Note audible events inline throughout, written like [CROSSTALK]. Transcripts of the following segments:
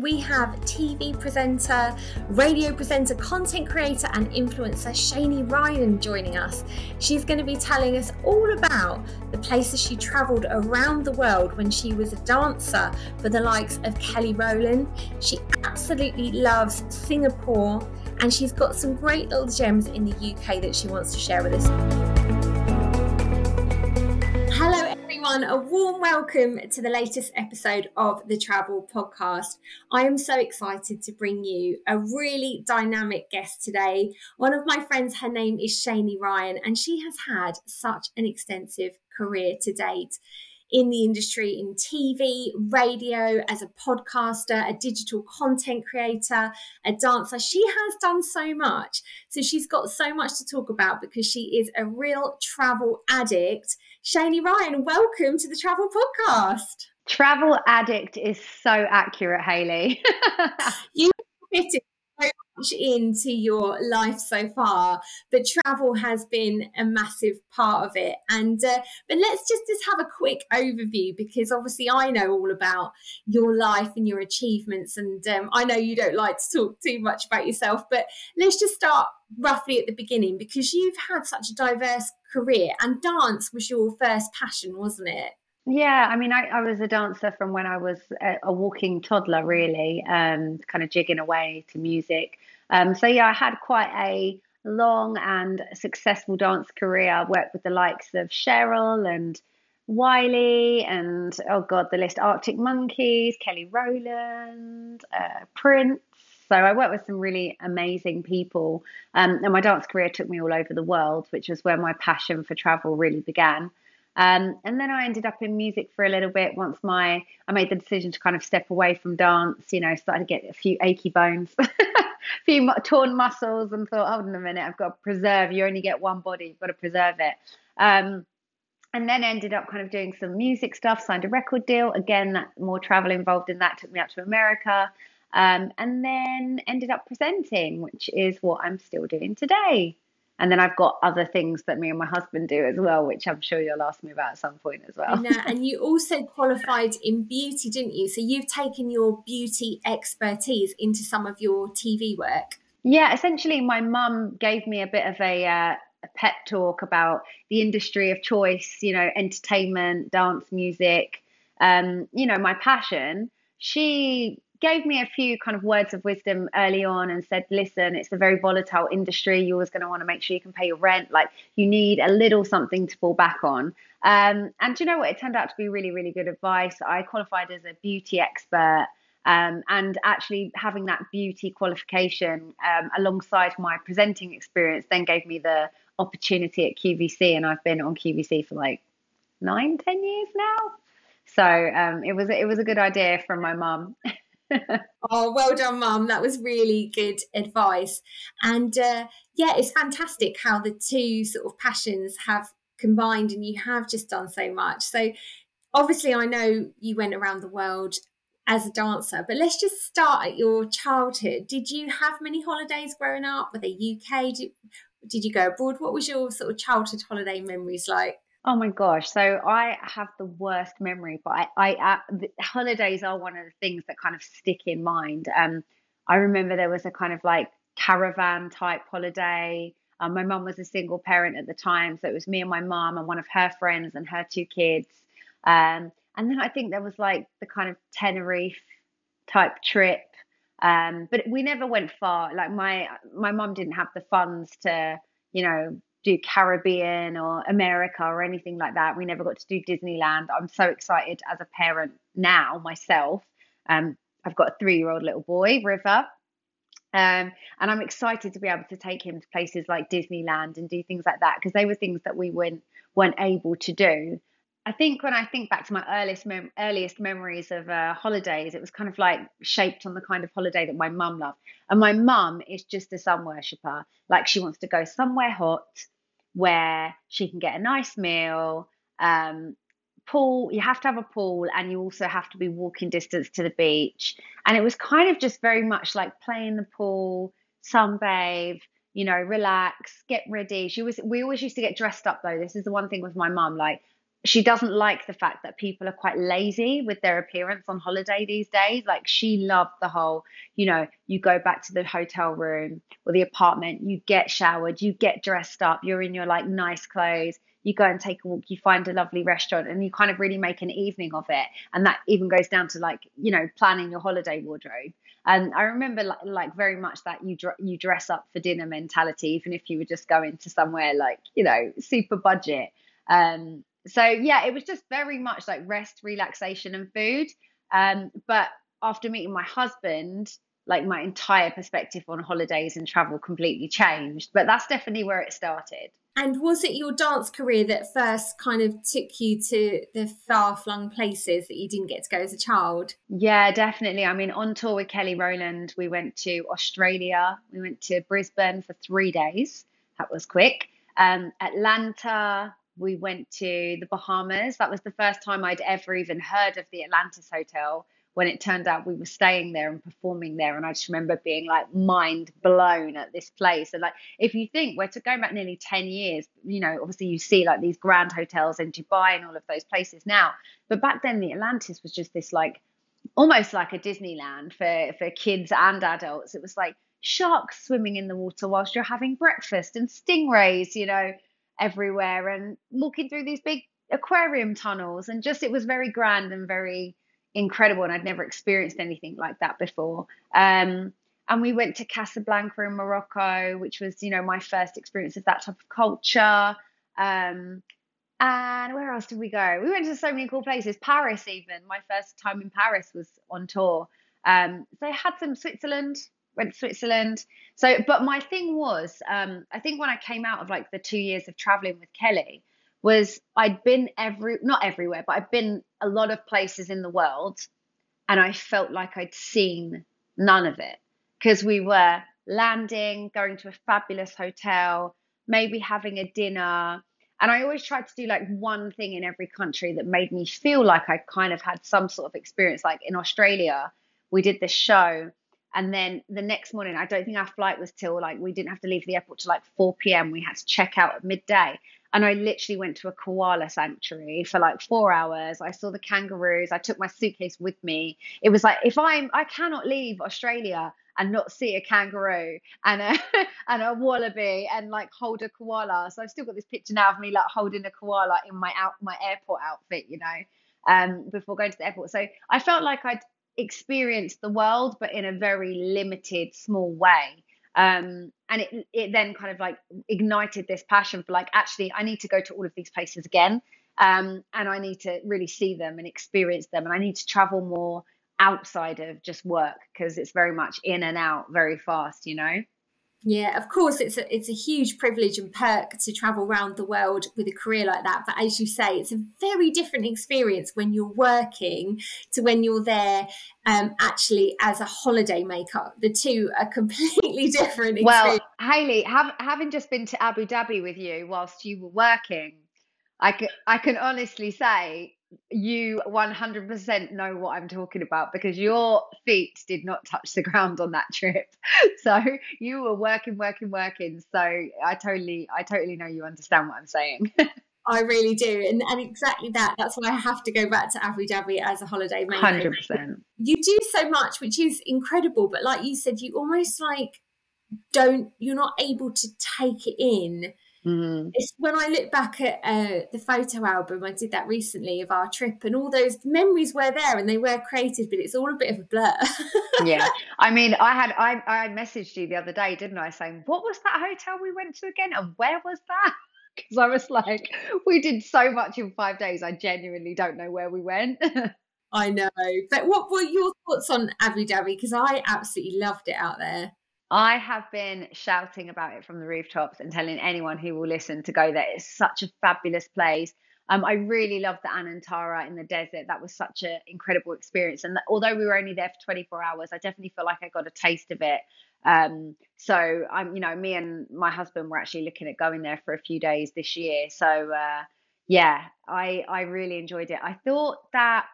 we have TV presenter, radio presenter, content creator, and influencer Shanie Ryan joining us. She's going to be telling us all about the places she travelled around the world when she was a dancer for the likes of Kelly Rowland. She absolutely loves Singapore, and she's got some great little gems in the UK that she wants to share with us everyone. A warm welcome to the latest episode of the Travel Podcast. I am so excited to bring you a really dynamic guest today. One of my friends, her name is Shanie Ryan, and she has had such an extensive career to date in the industry in TV, radio, as a podcaster, a digital content creator, a dancer. She has done so much. So she's got so much to talk about because she is a real travel addict. Shanie Ryan, welcome to the Travel Podcast. Travel addict is so accurate, Hayley. [LAUGHS] you fitted so much into your life so far, but travel has been a massive part of it. And uh, but let's just just have a quick overview because obviously I know all about your life and your achievements, and um, I know you don't like to talk too much about yourself, but let's just start roughly at the beginning because you've had such a diverse career and dance was your first passion wasn't it yeah, I mean, I, I was a dancer from when I was a, a walking toddler, really, um, kind of jigging away to music. Um, so, yeah, I had quite a long and successful dance career. I worked with the likes of Cheryl and Wiley and, oh God, the list Arctic Monkeys, Kelly Rowland, uh, Prince. So I worked with some really amazing people. Um, and my dance career took me all over the world, which was where my passion for travel really began. Um, and then I ended up in music for a little bit once my I made the decision to kind of step away from dance. You know, started to get a few achy bones, [LAUGHS] a few torn muscles, and thought, hold on a minute, I've got to preserve. You only get one body, you've got to preserve it. Um, and then ended up kind of doing some music stuff. Signed a record deal. Again, that more travel involved in that took me out to America. Um, and then ended up presenting, which is what I'm still doing today. And then I've got other things that me and my husband do as well, which I'm sure you'll ask me about at some point as well. Know, and you also qualified in beauty, didn't you? So you've taken your beauty expertise into some of your TV work. Yeah, essentially, my mum gave me a bit of a, uh, a pep talk about the industry of choice, you know, entertainment, dance, music, um, you know, my passion. She gave me a few kind of words of wisdom early on and said, listen, it's a very volatile industry. You're always going to want to make sure you can pay your rent. Like you need a little something to fall back on. Um, and you know what? It turned out to be really, really good advice. I qualified as a beauty expert. Um, and actually having that beauty qualification um, alongside my presenting experience then gave me the opportunity at QVC. And I've been on QVC for like nine, ten years now. So um, it was it was a good idea from my mum. [LAUGHS] [LAUGHS] oh, well done, Mum. That was really good advice. And uh, yeah, it's fantastic how the two sort of passions have combined and you have just done so much. So, obviously, I know you went around the world as a dancer, but let's just start at your childhood. Did you have many holidays growing up? Were they UK? Did, did you go abroad? What was your sort of childhood holiday memories like? Oh my gosh. So I have the worst memory, but I, I uh, holidays are one of the things that kind of stick in mind. Um, I remember there was a kind of like caravan type holiday. Um, my mum was a single parent at the time, so it was me and my mum and one of her friends and her two kids. Um, and then I think there was like the kind of Tenerife type trip. Um, but we never went far. Like my my mum didn't have the funds to, you know, do Caribbean or America or anything like that. We never got to do Disneyland. I'm so excited as a parent now myself. Um, I've got a three year old little boy, River. Um, and I'm excited to be able to take him to places like Disneyland and do things like that because they were things that we weren't weren't able to do. I think when I think back to my earliest mem- earliest memories of uh, holidays, it was kind of like shaped on the kind of holiday that my mum loved. And my mum is just a sun worshipper. Like she wants to go somewhere hot where she can get a nice meal. Um, pool, you have to have a pool, and you also have to be walking distance to the beach. And it was kind of just very much like play in the pool, sunbathe, you know, relax, get ready. She was. We always used to get dressed up though. This is the one thing with my mum, like she doesn't like the fact that people are quite lazy with their appearance on holiday these days. Like she loved the whole, you know, you go back to the hotel room or the apartment, you get showered, you get dressed up, you're in your like nice clothes, you go and take a walk, you find a lovely restaurant, and you kind of really make an evening of it. And that even goes down to like, you know, planning your holiday wardrobe. And I remember like, like very much that you dr- you dress up for dinner mentality, even if you were just going to somewhere like, you know, super budget. Um, so yeah, it was just very much like rest, relaxation, and food. Um, but after meeting my husband, like my entire perspective on holidays and travel completely changed. But that's definitely where it started. And was it your dance career that first kind of took you to the far flung places that you didn't get to go as a child? Yeah, definitely. I mean, on tour with Kelly Rowland, we went to Australia, we went to Brisbane for three days. That was quick. Um, Atlanta, we went to the Bahamas. That was the first time I'd ever even heard of the Atlantis Hotel when it turned out we were staying there and performing there. And I just remember being like mind blown at this place. And like, if you think we're to going back nearly 10 years, you know, obviously you see like these grand hotels in Dubai and all of those places now. But back then, the Atlantis was just this like almost like a Disneyland for, for kids and adults. It was like sharks swimming in the water whilst you're having breakfast and stingrays, you know, everywhere and walking through these big aquarium tunnels. And just it was very grand and very incredible and I'd never experienced anything like that before. Um, and we went to Casablanca in Morocco, which was, you know, my first experience of that type of culture. Um, and where else did we go? We went to so many cool places. Paris, even my first time in Paris was on tour. Um, so I had some Switzerland, went to Switzerland. So, but my thing was, um, I think when I came out of like the two years of traveling with Kelly, was I'd been every not everywhere, but I'd been a lot of places in the world and I felt like I'd seen none of it because we were landing, going to a fabulous hotel, maybe having a dinner. And I always tried to do like one thing in every country that made me feel like I kind of had some sort of experience. Like in Australia, we did this show. And then the next morning, I don't think our flight was till like we didn't have to leave the airport till like 4 p.m. We had to check out at midday. And I literally went to a koala sanctuary for like four hours. I saw the kangaroos. I took my suitcase with me. It was like if I'm I cannot leave Australia and not see a kangaroo and a [LAUGHS] and a wallaby and like hold a koala. So I've still got this picture now of me like holding a koala in my out my airport outfit, you know, um, before going to the airport. So I felt like I'd experienced the world, but in a very limited, small way. Um, and it it then kind of like ignited this passion for like actually I need to go to all of these places again, um, and I need to really see them and experience them, and I need to travel more outside of just work because it's very much in and out very fast, you know. Yeah, of course, it's a it's a huge privilege and perk to travel around the world with a career like that. But as you say, it's a very different experience when you're working to when you're there um, actually as a holiday maker. The two are [LAUGHS] completely different. Well, Hayley, have, having just been to Abu Dhabi with you whilst you were working, I can I can honestly say you 100% know what I'm talking about because your feet did not touch the ground on that trip. [LAUGHS] So you were working, working, working. So I totally, I totally know you understand what I'm saying. [LAUGHS] I really do. And, and exactly that. That's why I have to go back to Abu Dhabi as a holiday maker. 100%. You do so much, which is incredible. But like you said, you almost like don't, you're not able to take it in Mm-hmm. It's when I look back at uh, the photo album, I did that recently of our trip, and all those memories were there and they were created, but it's all a bit of a blur. yeah, [LAUGHS] I mean, I had I I messaged you the other day, didn't I, saying what was that hotel we went to again, and where was that? [LAUGHS] Because I was like, we did so much in five days. I genuinely don't know where we went. [LAUGHS] I know, but what were your thoughts on Abu Dhabi? Because I absolutely loved it out there. I have been shouting about it from the rooftops and telling anyone who will listen to go there. It's such a fabulous place. Um, I really loved the Anantara in the desert. That was such an incredible experience. And although we were only there for 24 hours, I definitely feel like I got a taste of it. Um, so I'm, you know, me and my husband were actually looking at going there for a few days this year. So uh, yeah, I I really enjoyed it. I thought that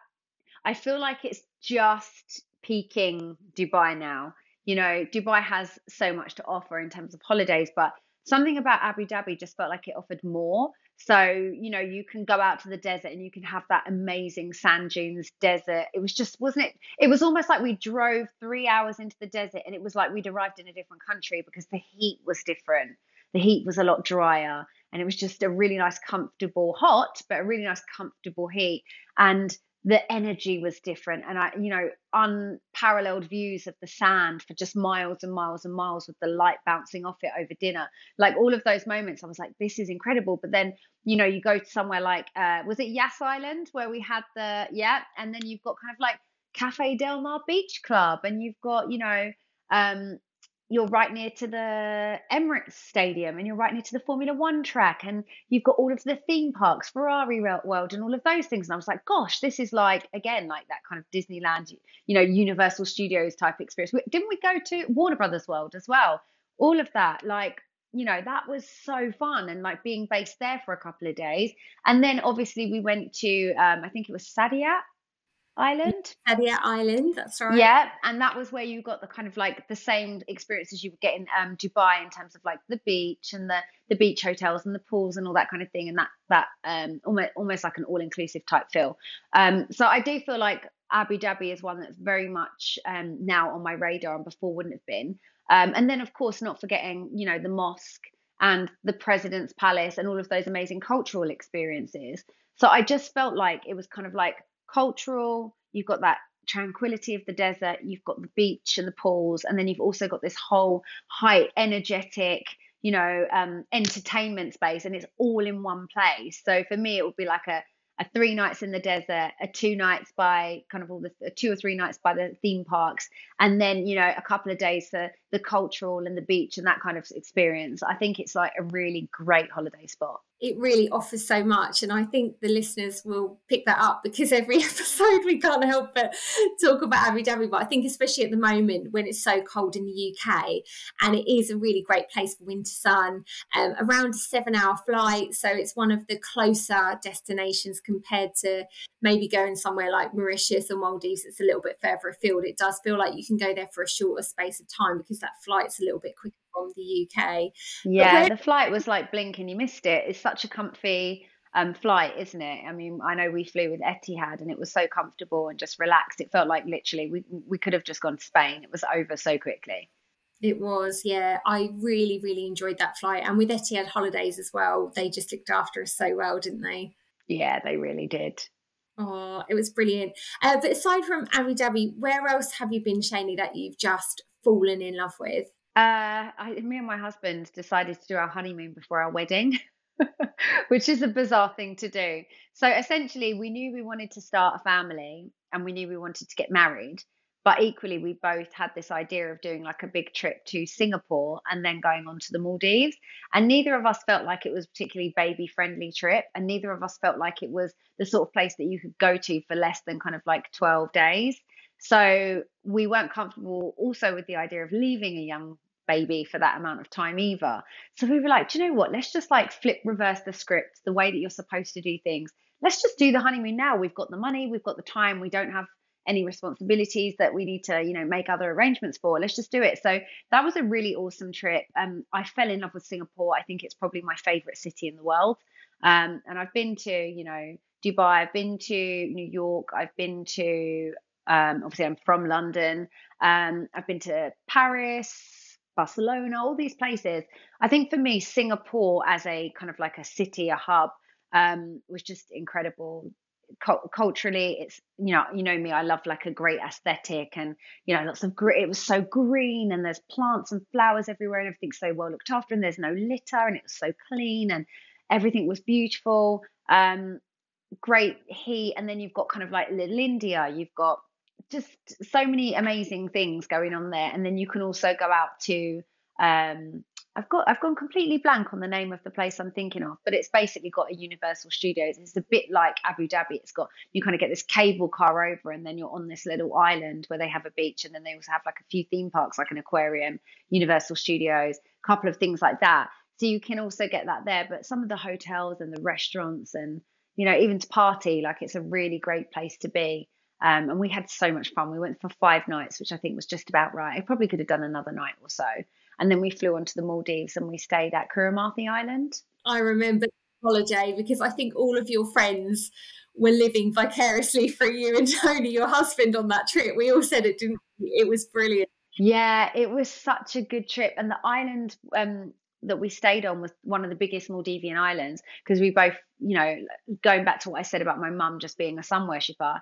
I feel like it's just peaking Dubai now you know, Dubai has so much to offer in terms of holidays, but something about Abu Dhabi just felt like it offered more. So, you know, you can go out to the desert and you can have that amazing sand dunes desert. It was just, wasn't it? It was almost like we drove three hours into the desert and it was like we'd arrived in a different country because the heat was different. The heat was a lot drier and it was just a really nice, comfortable, hot, but a really nice, comfortable heat. And the energy was different and i you know unparalleled views of the sand for just miles and miles and miles with the light bouncing off it over dinner. Like all of those moments i was like this is incredible. But then you know you go to somewhere like uh, was it yas island where we had the yeah and then you've got kind of like cafe del mar beach club and you've got you know um you're right near to the Emirates Stadium and you're right near to the Formula One track and you've got all of the theme parks, Ferrari World, and all of those things. And I was like, gosh, this is like, again, like that kind of Disneyland, you know, Universal Studios type experience. Didn't we go to Warner Brothers World as well? All of that, like, you know, that was so fun and like being based there for a couple of days. And then obviously we went to, um, I think it was Saadiyat Island. Saadiyat Island, that's right. Yeah, and that was where you got the kind of like the same experiences you would get in um, Dubai in terms of like the beach and the the beach hotels and the pools and all that kind of thing, and that that um almost almost like an all inclusive type feel. Um, so I do feel like Abu Dhabi is one that's very much um now on my radar and before wouldn't have been. Um, and then of course not forgetting you know the mosque and the president's palace and all of those amazing cultural experiences. So I just felt like it was kind of like cultural, you've got that tranquility of the desert, you've got the beach and the pools, and then you've also got this whole high energetic, you know, um, entertainment space, and it's all in one place. So for me, it would be like a a three nights in the desert, a two nights by kind of all the two or three nights by the theme parks, and then you know a couple of days for the cultural and the beach and that kind of experience. I think it's like a really great holiday spot it really offers so much. And I think the listeners will pick that up because every [LAUGHS] episode we can't help but talk about Abu Dhabi. But I think, especially at the moment when it's so cold in the UK, and it is a really great place for winter sun, um, around a seven hour flight. So it's one of the closer destinations compared to maybe going somewhere like Mauritius or Maldives. It's a little bit further afield. It does feel like you can go there for a shorter space of time because that flight's a little bit quicker from the UK. Yeah, the flight was like blink and you missed it. It's such a comfy um, flight, isn't it? I mean, I know we flew with Etihad and it was so comfortable and just relaxed. It felt like literally we we could have just gone to Spain. It was over so quickly. It was, yeah. I really, really enjoyed that flight. And with Etihad Holidays as well, they just looked after us so well, didn't they? Yeah, they really did. Oh, it was brilliant. Uh, but aside from Abu Dhabi, where else have you been, Shanie, that you've just fallen in love with? Uh, I, me and my husband decided to do our honeymoon before our wedding, [LAUGHS] which is a bizarre thing to do. So essentially, we knew we wanted to start a family and we knew we wanted to get married. But equally, we both had this idea of doing like a big trip to Singapore and then going on to the Maldives. And neither of us felt like it was particularly baby friendly trip. And neither of us felt like it was the sort of place that you could go to for less than kind of like 12 days. So we weren't comfortable also with the idea of leaving a young baby for that amount of time either. So we were like, do you know what? Let's just like flip reverse the script, the way that you're supposed to do things. Let's just do the honeymoon now. We've got the money, we've got the time, we don't have any responsibilities that we need to, you know, make other arrangements for. Let's just do it. So that was a really awesome trip. Um, I fell in love with Singapore. I think it's probably my favorite city in the world. Um, and I've been to, you know, Dubai. I've been to New York. I've been to, um, obviously, I'm from London. Um, I've been to Paris, Barcelona, all these places. I think for me, Singapore as a kind of like a city, a hub, um, was just incredible. Culturally, it's you know you know me, I love like a great aesthetic and you know lots of great. It was so green and there's plants and flowers everywhere and everything's so well looked after and there's no litter and it was so clean and everything was beautiful. Um, great heat and then you've got kind of like little India. You've got just so many amazing things going on there. And then you can also go out to um, I've got I've gone completely blank on the name of the place I'm thinking of, but it's basically got a Universal Studios. It's a bit like Abu Dhabi. It's got you kind of get this cable car over, and then you're on this little island where they have a beach, and then they also have like a few theme parks, like an aquarium, Universal Studios, a couple of things like that. So you can also get that there. But some of the hotels and the restaurants, and you know even to party, like it's a really great place to be. Um, and we had so much fun. We went for five nights, which I think was just about right. I probably could have done another night or so. And then we flew on to the Maldives and we stayed at Kuramathi Island. I remember the holiday because I think all of your friends were living vicariously [LAUGHS] through you and Tony, your husband, on that trip. We all said it didn't. It was brilliant. Yeah, it was such a good trip, and the island um, that we stayed on was one of the biggest Maldivian islands because we both, you know, going back to what I said about my mum just being a sun worshipper.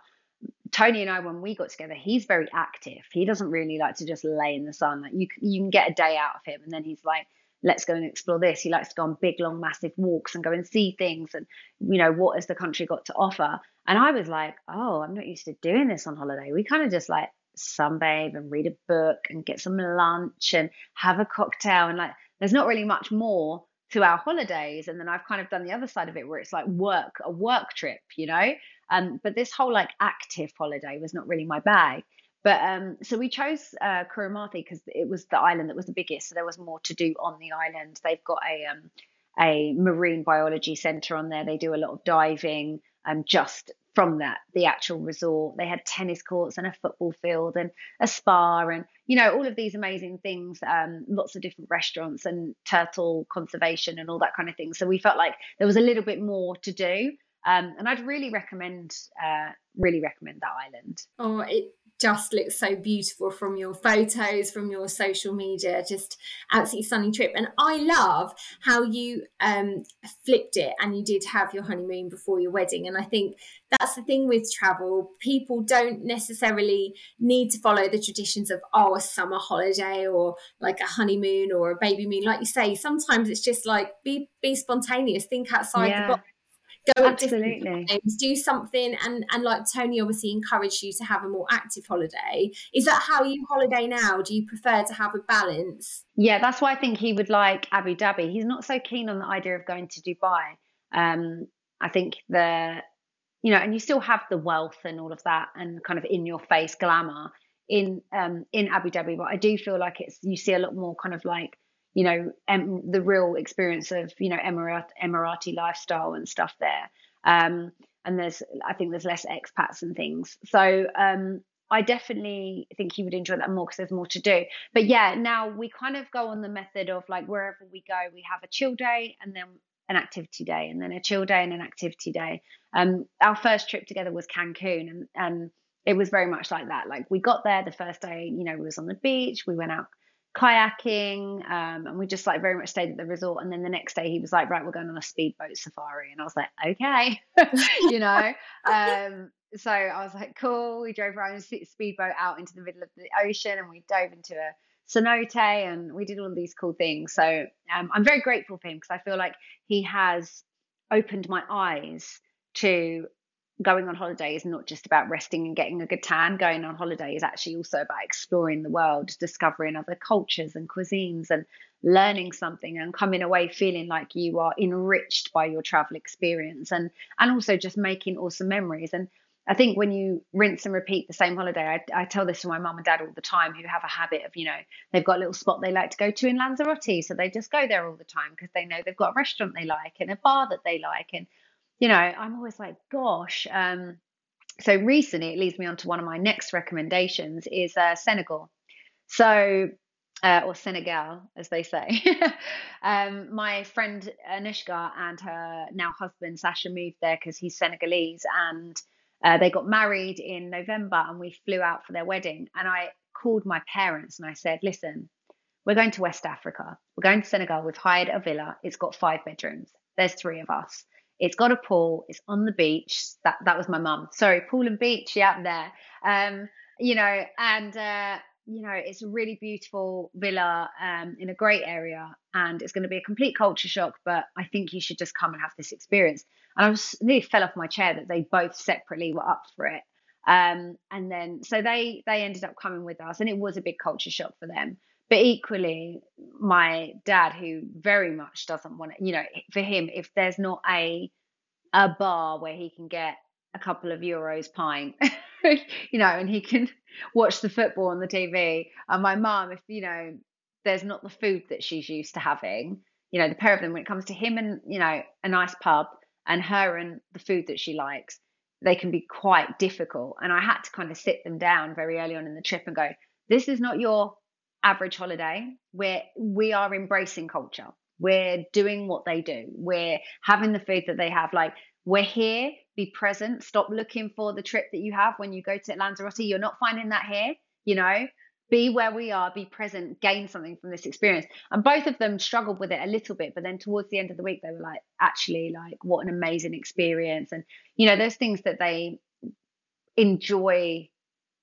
Tony and I, when we got together, he's very active. He doesn't really like to just lay in the sun. Like you, you can get a day out of him, and then he's like, let's go and explore this. He likes to go on big, long, massive walks and go and see things and, you know, what has the country got to offer? And I was like, oh, I'm not used to doing this on holiday. We kind of just like sunbathe and read a book and get some lunch and have a cocktail. And like, there's not really much more to our holidays. And then I've kind of done the other side of it where it's like work, a work trip, you know? Um, but this whole like active holiday was not really my bag. But um, so we chose uh, because it was the island that was the biggest, so there was more to do on the island. They've got a um, a marine biology center on there. They do a lot of diving, um, just from that the actual resort. They had tennis courts and a football field and a spa and you know all of these amazing things. Um, lots of different restaurants and turtle conservation and all that kind of thing. So we felt like there was a little bit more to do. Um, and I'd really recommend, uh, really recommend that island. Oh, it just looks so beautiful from your photos, from your social media. Just absolutely stunning trip. And I love how you um, flipped it and you did have your honeymoon before your wedding. And I think that's the thing with travel. People don't necessarily need to follow the traditions of, oh, a summer holiday or like a honeymoon or a baby moon. Like you say, sometimes it's just like be be spontaneous, think outside yeah. the box go absolutely. things, do something and and like tony obviously encouraged you to have a more active holiday. Is that how you holiday now? Do you prefer to have a balance? Yeah that's why i think he would like abu dhabi. He's not so keen on the idea of going to dubai. Um i think the you know and you still have the wealth and all of that and kind of in your face glamour in um in abu dhabi but i do feel like it's you see a lot more kind of like you know, em- the real experience of, you know, Emirat- Emirati lifestyle and stuff there. Um, and there's, I think there's less expats and things. So um, I definitely think he would enjoy that more because there's more to do. But yeah, now we kind of go on the method of like wherever we go, we have a chill day and then an activity day and then a chill day and an activity day. Um, our first trip together was Cancun and, and it was very much like that. Like we got there the first day, you know, we was on the beach, we went out kayaking um, and we just like very much stayed at the resort. And then the next day he was like right we're going on a speedboat safari. And i was like okay. [LAUGHS] You know? Um, so i was like cool. We drove around a speedboat out into the middle of the ocean and we dove into a cenote and we did all these cool things. So um, i'm very grateful for him because i feel like he has opened my eyes to going on holiday is not just about resting and getting a good tan. Going on holiday is actually also about exploring the world, discovering other cultures and cuisines and learning something and coming away feeling like you are enriched by your travel experience and and also just making awesome memories. And I think when you rinse and repeat the same holiday, I, I tell this to my mum and dad all the time who have a habit of, you know, they've got a little spot they like to go to in Lanzarote. So they just go there all the time because they know they've got a restaurant they like and a bar that they like. And you know, I'm always like, gosh. Um, so recently, it leads me on to one of my next recommendations is uh, Senegal. So, uh, or Senegal, as they say. [LAUGHS] um, my friend Anushka and her now husband Sasha moved there because he's Senegalese, and uh, they got married in November, and we flew out for their wedding. And I called my parents and I said, "Listen, we're going to West Africa. We're going to Senegal. We've hired a villa. It's got five bedrooms. There's three of us. It's got a pool. It's on the beach. That that was my mum. Sorry, pool and beach. Yeah, there. Um, you know, and uh, you know, it's a really beautiful villa um, in a great area, and it's going to be a complete culture shock. But I think you should just come and have this experience. And I was nearly fell off my chair that they both separately were up for it. Um, and then so they they ended up coming with us, and it was a big culture shock for them. But equally, my dad, who very much doesn't want it, you know, for him, if there's not a a bar where he can get a couple of euros pint, [LAUGHS] you know, and he can [LAUGHS] watch the football on the TV. And my mum, if you know, there's not the food that she's used to having, you know, the pair of them, when it comes to him and you know a nice pub, and her and the food that she likes, they can be quite difficult. And I had to kind of sit them down very early on in the trip and go, this is not your average holiday where we are embracing culture. We're doing what they do. We're having the food that they have. Like we're here, be present. Stop looking for the trip that you have when you go to Lanzarote. You're not finding that here, you know be where we are, be present, gain something from this experience. And both of them struggled with it a little bit, but then towards the end of the week, they were like, actually, like, what an amazing experience. And, you know, those things that they enjoy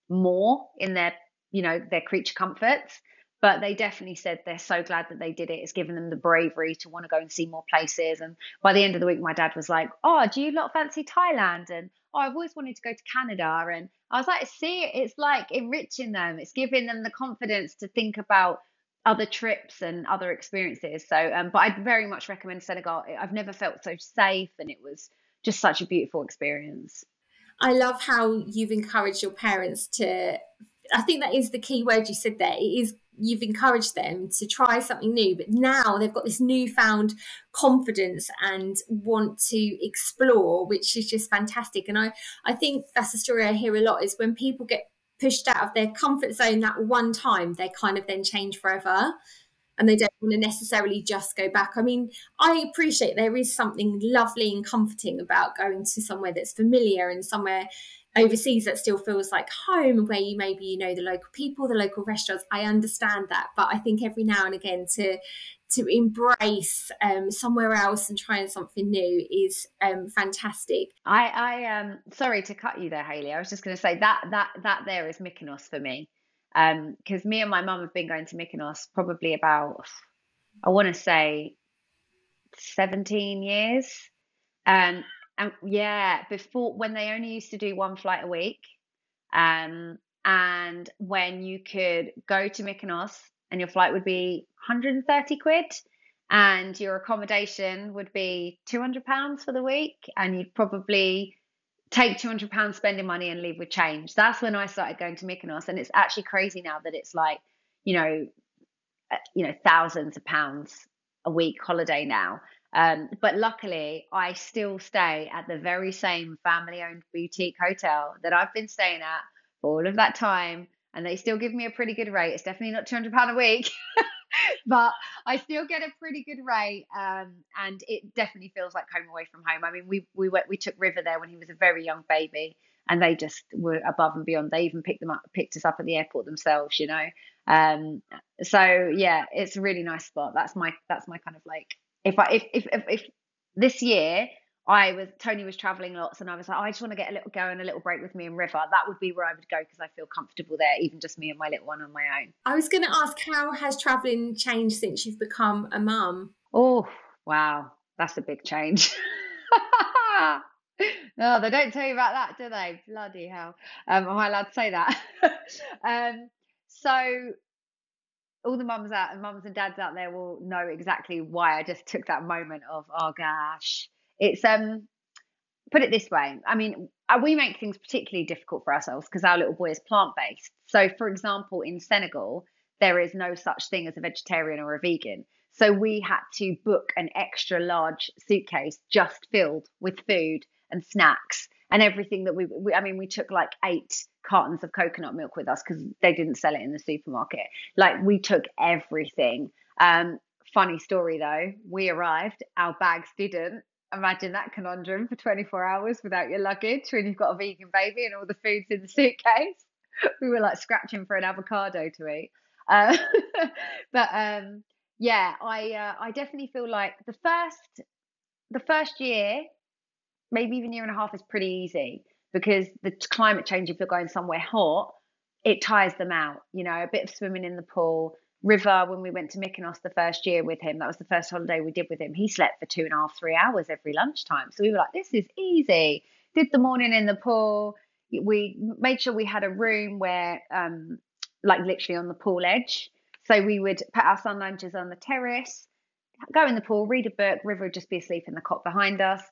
more in their, you know, their creature comforts. But they definitely said they're so glad that they did it. It's given them the bravery to want to go and see more places. And by the end of the week, my dad was like, Oh, do you lot fancy Thailand? And oh, I've always wanted to go to Canada. And I was like, see, it's like enriching them. It's giving them the confidence to think about other trips and other experiences. So, um, but I'd very much recommend Senegal. I've never felt so safe, and it was just such a beautiful experience. I love how you've encouraged your parents to. I think that is the key word you said there. It is you've encouraged them to try something new, but now they've got this newfound confidence and want to explore, which is just fantastic. And I, I think that's a story I hear a lot is when people get pushed out of their comfort zone that one time, they kind of then change forever and they don't want to necessarily just go back. I mean, I appreciate there is something lovely and comforting about going to somewhere that's familiar and somewhere overseas that still feels like home where you maybe you know the local people the local restaurants i understand that but i think every now and again to to embrace um, somewhere else and trying something new is um, fantastic. I, I um sorry to cut you there, Hayley. I was just going to say that that that there is Mykonos for me, because um, me and my mum have been going to Mykonos probably about I want to say seventeen years, um, and yeah, before when they only used to do one flight a week, um, and when you could go to Mykonos and your flight would be 130 quid, and your accommodation would be 200 pounds for the week, and you'd probably take 200 pounds spending money and leave with change. That's when I started going to Mykonos, and it's actually crazy now that it's like, you know, uh, you know, thousands of pounds a week holiday now. Um, but luckily, I still stay at the very same family owned boutique hotel that I've been staying at all of that time. And they still give me a pretty good rate. It's definitely not £200 a week, [LAUGHS] but I still get a pretty good rate. Um, and it definitely feels like home away from home. I mean, we, we, went, we took River there when he was a very young baby and they just were above and beyond. They even picked them up, picked us up at the airport themselves, you know. Um, so yeah, it's a really nice spot. That's my that's my kind of like if I if if if, if this year I was Tony was traveling lots, and I was like, oh, I just want to get a little go and a little break with me and River. That would be where I would go because I feel comfortable there, even just me and my little one on my own. I was going to ask, how has traveling changed since you've become a mum? Oh, wow, that's a big change. no, [LAUGHS] they don't tell you about that, do they? Bloody hell! Um, am I allowed to say that? [LAUGHS] um, so all the mums out and mums and dads out there will know exactly why I just took that moment of oh gosh. It's um put it this way. I mean, uh, we make things particularly difficult for ourselves because our little boy is plant based. So, for example, in Senegal, there is no such thing as a vegetarian or a vegan. So we had to book an extra large suitcase just filled with food and snacks and everything that we, we I mean, we took like eight cartons of coconut milk with us because they didn't sell it in the supermarket. Like we took everything. Um, funny story though, we arrived, our bags didn't. Imagine that conundrum for 24 hours without your luggage when you've got a vegan baby and all the food's in the suitcase. [LAUGHS] We were like scratching for an avocado to eat. Uh, [LAUGHS] but um, yeah, I uh, I definitely feel like the first the first year maybe even year and a half is pretty easy because the climate change, if you're going somewhere hot, it tires them out. You know, a bit of swimming in the pool. River, when we went to Mykonos the first year with him, that was the first holiday we did with him. He slept for two and a half, three hours every lunchtime. So we were like, this is easy. Did the morning in the pool. We made sure we had a room where, um, like literally on the pool edge. So we would put our sun lunches on the terrace, go in the pool, read a book. River would just be asleep in the cot behind us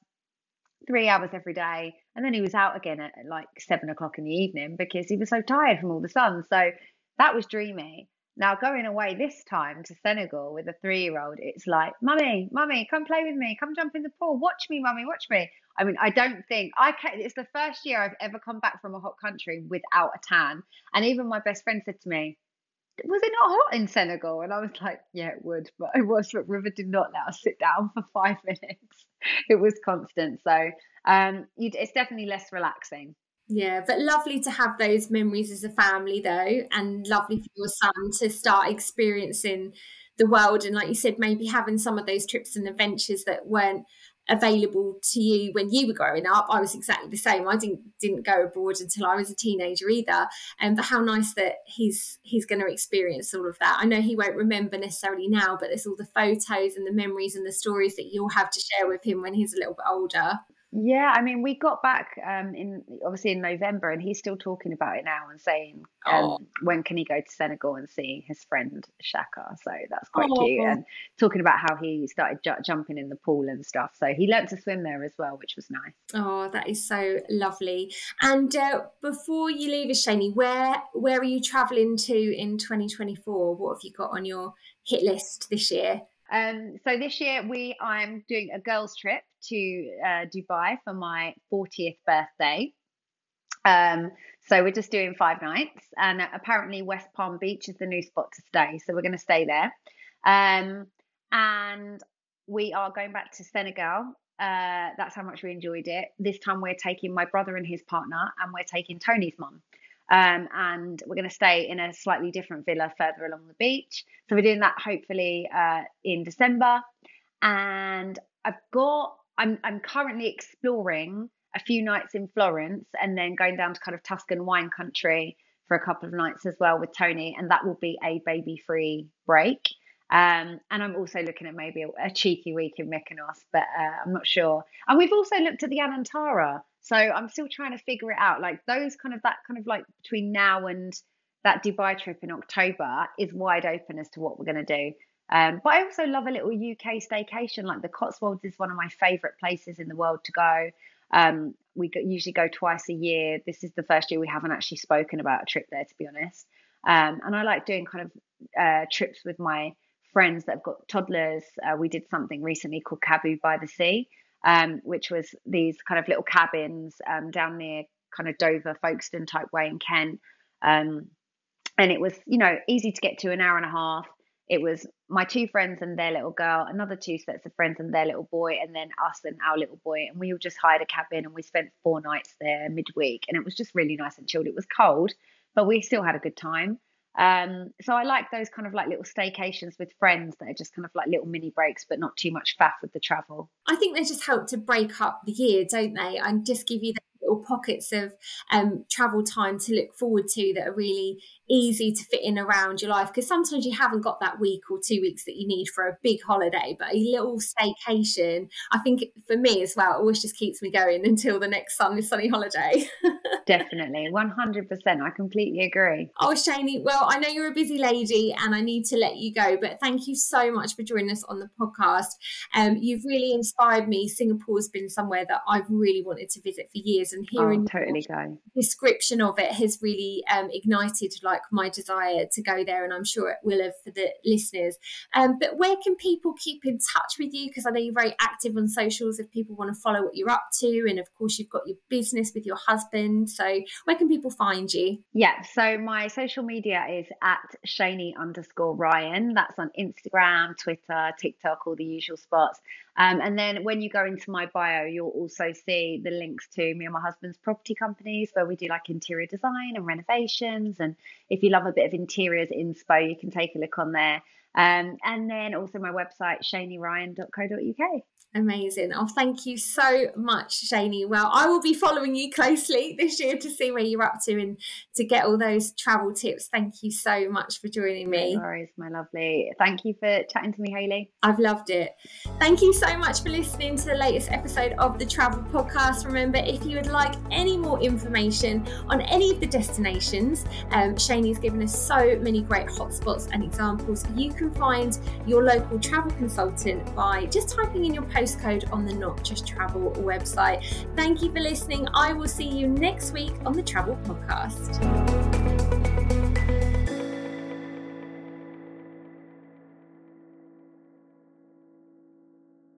three hours every day. And then he was out again at like seven o'clock in the evening because he was so tired from all the sun. So that was dreamy. Now going away this time to Senegal with a three year old, it's like, Mummy, Mummy, come play with me, come jump in the pool, watch me, Mummy, watch me. I mean, I don't think I can it's the first year I've ever come back from a hot country without a tan. And even my best friend said to me, was it not hot in Senegal? And I was like, yeah, it would, but it was. But River did not let us sit down for [LAUGHS] five minutes. It was constant. So um, it's definitely less relaxing. Yeah, but lovely to have those memories as a family, though, and lovely for your son to start experiencing the world. And like you said, maybe having some of those trips and adventures that weren't available to you when you were growing up. I was exactly the same. I didn't didn't go abroad until I was a teenager either. And um, but how nice that he's he's going to experience all of that. I know he won't remember necessarily now, but there's all the photos and the memories and the stories that you'll have to share with him when he's a little bit older. Yeah, I mean, we got back um, in obviously in November, and he's still talking about it now and saying, um, oh. when can he go to Senegal and see his friend Shaka? So that's quite oh. cute, and talking about how he started ju- jumping in the pool and stuff. So he learned to swim there as well, which was nice. Oh, that is so lovely. And uh, before you leave us, Shanie, where where are you travelling to in 2024? What have you got on your hit list this year? Um, so this year we I'm doing a girls trip to uh, Dubai for my 40th birthday. Um, so we're just doing five nights, and apparently West Palm Beach is the new spot to stay. So we're going to stay there, um, and we are going back to Senegal. Uh, that's how much we enjoyed it. This time we're taking my brother and his partner, and we're taking Tony's mum. Um, and we're going to stay in a slightly different villa further along the beach. So we're doing that hopefully uh, in December. And I've got, I'm, I'm currently exploring a few nights in Florence and then going down to kind of Tuscan wine country for a couple of nights as well with Tony. And that will be a baby free break. Um, and I'm also looking at maybe a, a cheeky week in Mykonos, but uh, I'm not sure. And we've also looked at the Anantara. So I'm still trying to figure it out. Like those kind of that kind of like between now and that Dubai trip in October is wide open as to what we're going to do. Um, but I also love a little UK staycation. Like the Cotswolds is one of my favourite places in the world to go. Um, we usually go twice a year. This is the first year we haven't actually spoken about a trip there, to be honest. Um, and I like doing kind of uh, trips with my friends that have got toddlers. Uh, we did something recently called Kabu by the Sea, um, which was these kind of little cabins um, down near kind of Dover, Folkestone type way in Kent. Um, and it was, you know, easy to get to an hour and a half. It was my two friends and their little girl, another two sets of friends and their little boy, and then us and our little boy. And we all just hired a cabin and we spent four nights there midweek. And it was just really nice and chilled. It was cold, but we still had a good time. Um, so I like those kind of like little staycations with friends that are just kind of like little mini breaks, but not too much faff with the travel. I think they just help to break up the year, don't they? And just give you the little pockets of um, travel time to look forward to that are really easy to fit in around your life because sometimes you haven't got that week or two weeks that you need for a big holiday but a little staycation i think for me as well always just keeps me going until the next sunny sunny holiday. [LAUGHS] Definitely 100% i completely agree. Oh shanie well i know you're a busy lady and i need to let you go but thank you so much for joining us on the podcast. Um, you've really inspired me. Singapore's been somewhere that i've really wanted to visit for years and hearing oh, totally go. description of it has really um, ignited like like my desire to go there, and I'm sure it will have for the listeners. Um, but where can people keep in touch with you? Because I know you're very active on socials if people want to follow what you're up to. And of course, you've got your business with your husband. So where can people find you? Yeah, so my social media is at Shanie underscore Ryan. That's on Instagram, Twitter, TikTok, all the usual spots. Um, and then when you go into my bio, you'll also see the links to me and my husband's property companies where we do like interior design and renovations. And if you love a bit of interiors inspo, you can take a look on there. Um, and then also my website, shanieryan.co.uk. Amazing. Oh, thank you so much, Shanie. Well, I will be following you closely [LAUGHS] this year to see where you're up to and to get all those travel tips. Thank you so much for joining me. No worries, my lovely. Thank you for chatting to me, Hayley. I've loved it. Thank you so much for listening to the latest episode of the Travel Podcast. Remember, if you would like any more information on any of the destinations, um, Shanie's given us so many great hotspots and examples. You can find your local travel consultant by just typing in your postcode on the Not Just Travel website. Thank you for listening. I will see you next week on the Travel Podcast.